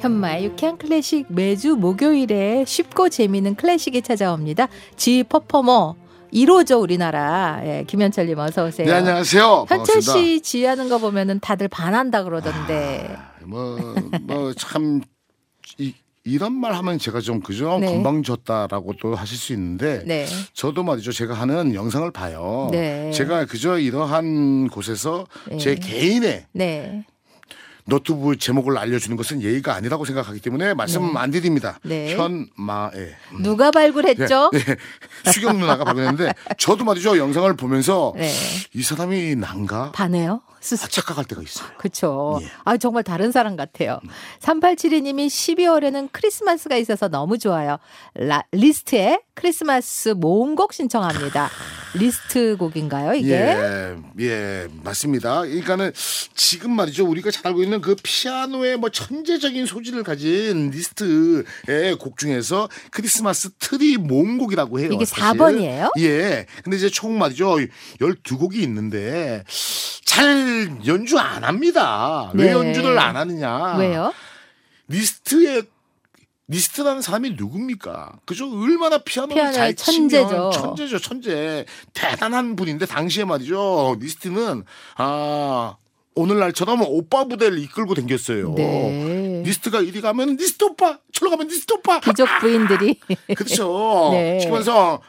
현마의 유쾌한 클래식 매주 목요일에 쉽고 재미있는 클래식이 찾아옵니다. 지 퍼포머 1호죠 우리나라. 예, 김현철님 어서 오세요. 네 안녕하세요. 현철 반갑습니다. 씨 지휘하는 거 보면은 다들 반한다 그러던데. 뭐뭐참 이런 말 하면 제가 좀 그죠 네. 건방졌다라고 또 하실 수 있는데 네. 저도 말이죠 제가 하는 영상을 봐요. 네. 제가 그저 이러한 곳에서 네. 제 개인의 네. 노트북 제목을 알려주는 것은 예의가 아니라고 생각하기 때문에 말씀 안 드립니다. 네. 현마에 누가 발굴했죠? 예, 수경 누나가 발견했는데 저도 말이죠 영상을 보면서 네. 이 사람이 난가 반해요? 아. 착각할 때가 있어요. 그쵸. 예. 아, 정말 다른 사람 같아요. 3872님이 12월에는 크리스마스가 있어서 너무 좋아요. 라, 리스트에 크리스마스 모음곡 신청합니다. 리스트 곡인가요, 이게? 예, 예, 맞습니다. 그러니까는 지금 말이죠. 우리가 잘 알고 있는 그 피아노의 뭐 천재적인 소질을 가진 리스트의 곡 중에서 크리스마스 트리 모음곡이라고 해요. 이게 사실. 4번이에요? 예. 근데 이제 총 말이죠. 12곡이 있는데 잘 연주 안 합니다. 왜 네. 연주를 안 하느냐? 왜요? 리스트에 리스트라는 사람이 누굽니까? 그죠? 얼마나 피아노를 잘 천재죠. 천재죠, 천재. 대단한 분인데 당시에 말이죠. 리스트는 아 오늘날처럼 오빠 부대를 이끌고 댕겼어요. 네. 리스트가 이리 가면 리스트 오빠, 저로 가면 리스트 오빠. 귀족 부인들이. 그렇죠. 네. 그러면서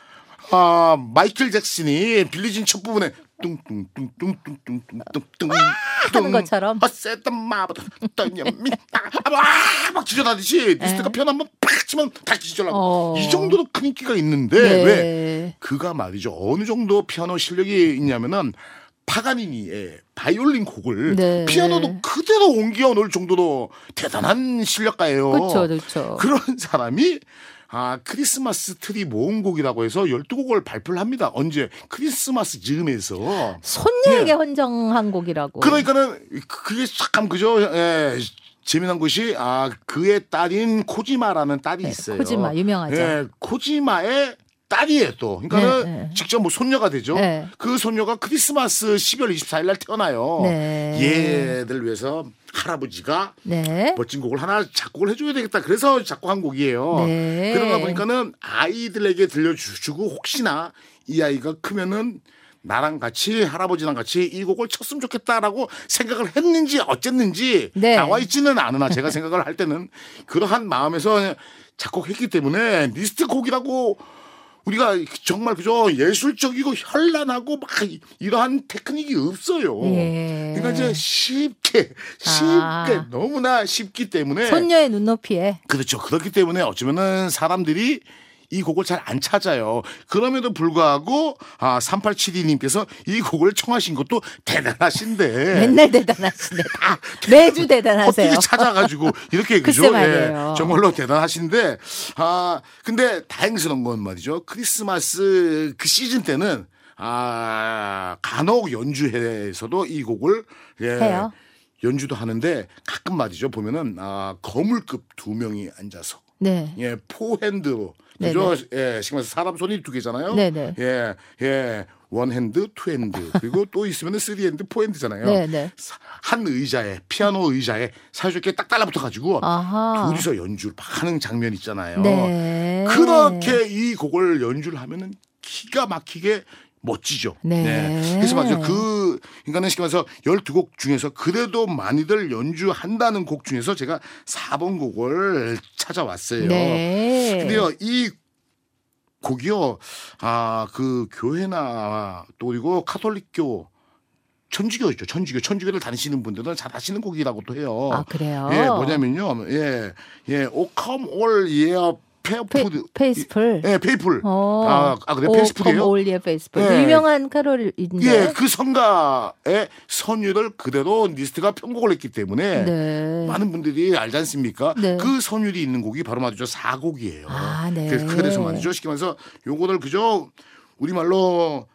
아 마이클 잭슨이 Billie Jean 첫 부분에 뚱뚱뚱뚱뚱뚱뚱뚱 하는 것처럼. 어세던 마보다 떠냐미 막 지저다듯이 리스트가 피아노 한번 팍 치면 다시 지저라고 어. 이 정도로 큰 인기가 있는데 네. 왜 그가 말이죠 어느 정도 피아노 실력이 있냐면은 파가니니의 바이올린 곡을 네. 피아노도 그대로 옮겨 놓을 정도로 대단한 실력가예요. 그렇죠, 그렇죠. 그런 사람이 아 크리스마스 트리 모음곡이라고 해서 12곡을 발표를 합니다. 언제 크리스마스 즈음에서 손녀에게 예. 헌정한 곡이라고. 그러니까는 그- 그게 참 그죠. 예. 재미난 것이 아 그의 딸인 코지마라는 딸이 네, 있어요. 코지마, 유명하죠. 예, 코지마의 딸이에요 또. 그러니까는 네, 네. 직접 뭐 손녀가 되죠. 네. 그 손녀가 크리스마스 12월 24일 날 태어나요. 네. 얘들 위해서 할아버지가 네. 멋진 곡을 하나 작곡을 해줘야 되겠다. 그래서 작곡한 곡이에요. 네. 그러다 보니까는 아이들에게 들려주고 혹시나 이 아이가 크면은 나랑 같이 할아버지랑 같이 이 곡을 쳤으면 좋겠다라고 생각을 했는지 어쨌는지 네. 나와 있지는 않으나 제가 생각을 할 때는 그러한 마음에서 작곡했기 때문에 리스트 곡이라고 우리가 정말 그저 예술적이고 현란하고 막 이러한 테크닉이 없어요. 예. 그러니까 이제 쉽게 쉽게 아. 너무나 쉽기 때문에 손녀의 눈높이에. 그렇죠. 그렇기 때문에 어쩌면은 사람들이 이 곡을 잘 안 찾아요. 그럼에도 불구하고 아 3872님께서 이 곡을 청하신 것도 대단하신데 맨날 대단하시네. 다 매주 대단하세요. 어떻게 찾아가지고 이렇게 그죠? 예, 정말로 대단하신데 아 근데 다행스러운 건 말이죠. 크리스마스 그 시즌 때는 아 간혹 연주회에서도 이 곡을 예, 해요? 연주도 하는데 가끔 말이죠 보면은 아 거물급 두 명이 앉아서 네. 예 four hand로 그죠? 예, 지금 사람 손이 두 개잖아요. 네네. 예, 예, one hand, two hand 그리고 또 있으면은 three hand, four hand잖아요. 네네. 사- 한 의자에 피아노 의자에 사이좋게 딱 달라붙어 가지고 아하. 둘이서 연주를 막 하는 장면 있잖아요. 네. 그렇게 이 곡을 연주를 하면은 기가 막히게 멋지죠. 네. 그래서 맞아요. 그, 쉽게 말해서 12곡 중에서 그래도 많이들 연주한다는 곡 중에서 제가 4번 곡을 찾아왔어요. 네. 근데요, 이 곡이요, 아, 그 교회나 또 그리고 카톨릭교 천주교죠. 천주교. 천주교를 다니시는 분들은 잘 아시는 곡이라고도 해요. 아, 그래요? 예, 뭐냐면요. 예, 예, 오컴 올 예어 페, 페어푸드. Faithful. 예, faithful. 어. 아, 아, 그래, faithful이에요? All ye faithful. 예. 유명한 카롤인데. 예, 그 성가의 선율을 그대로 리스트가 편곡을 했기 때문에 네. 많은 분들이 알지 않습니까? 네. 그 선율이 있는 곡이 바로 말이죠. 사곡이에요. 아, 네. 그래서 말이죠. 쉽게 말해서 요거를 그저 우리말로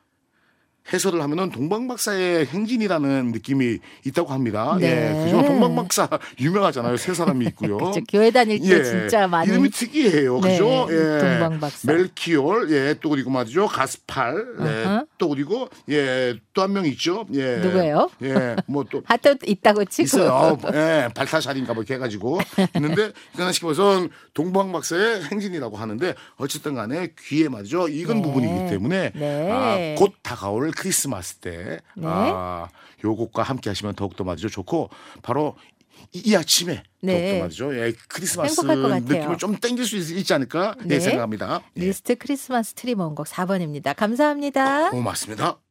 해설을 하면은 동방박사의 행진이라는 느낌이 있다고 합니다. 네. 예, 그죠? 동방박사 유명하잖아요. 세 사람이 있고요. 그쵸, 교회 다닐 때 진짜 많이 이름이 특이해요. 네, 그죠? 예. 동방박사. 멜키올, 예, 또 그리고 말이죠. 가스팔, 예. 또 그리고 예, 또 한 명 있죠. 예. 누구예요? 예, 뭐또 하도 있다고 치고 있어요. 예, 발타샬인가 뭐 이렇게 해 가지고 있는데 그나 싶어서 동방박사의 행진이라고 하는데 어쨌든 간에 귀에 말이죠. 익은 네. 부분이기 때문에 네. 아, 곧 다가올 크리스마스 때 네. 아, 요 곡과 함께 하시면 더욱더 말이죠. 좋고 바로 이, 이 아침에 네. 더욱더 말이죠. 예, 크리스마스. 느낌을 좀 땡길 수 있, 있지 않을까 네. 네. 생각합니다. 예, 리스트 크리스마스 트리 모음곡 4번입니다. 감사합니다. 고맙습니다.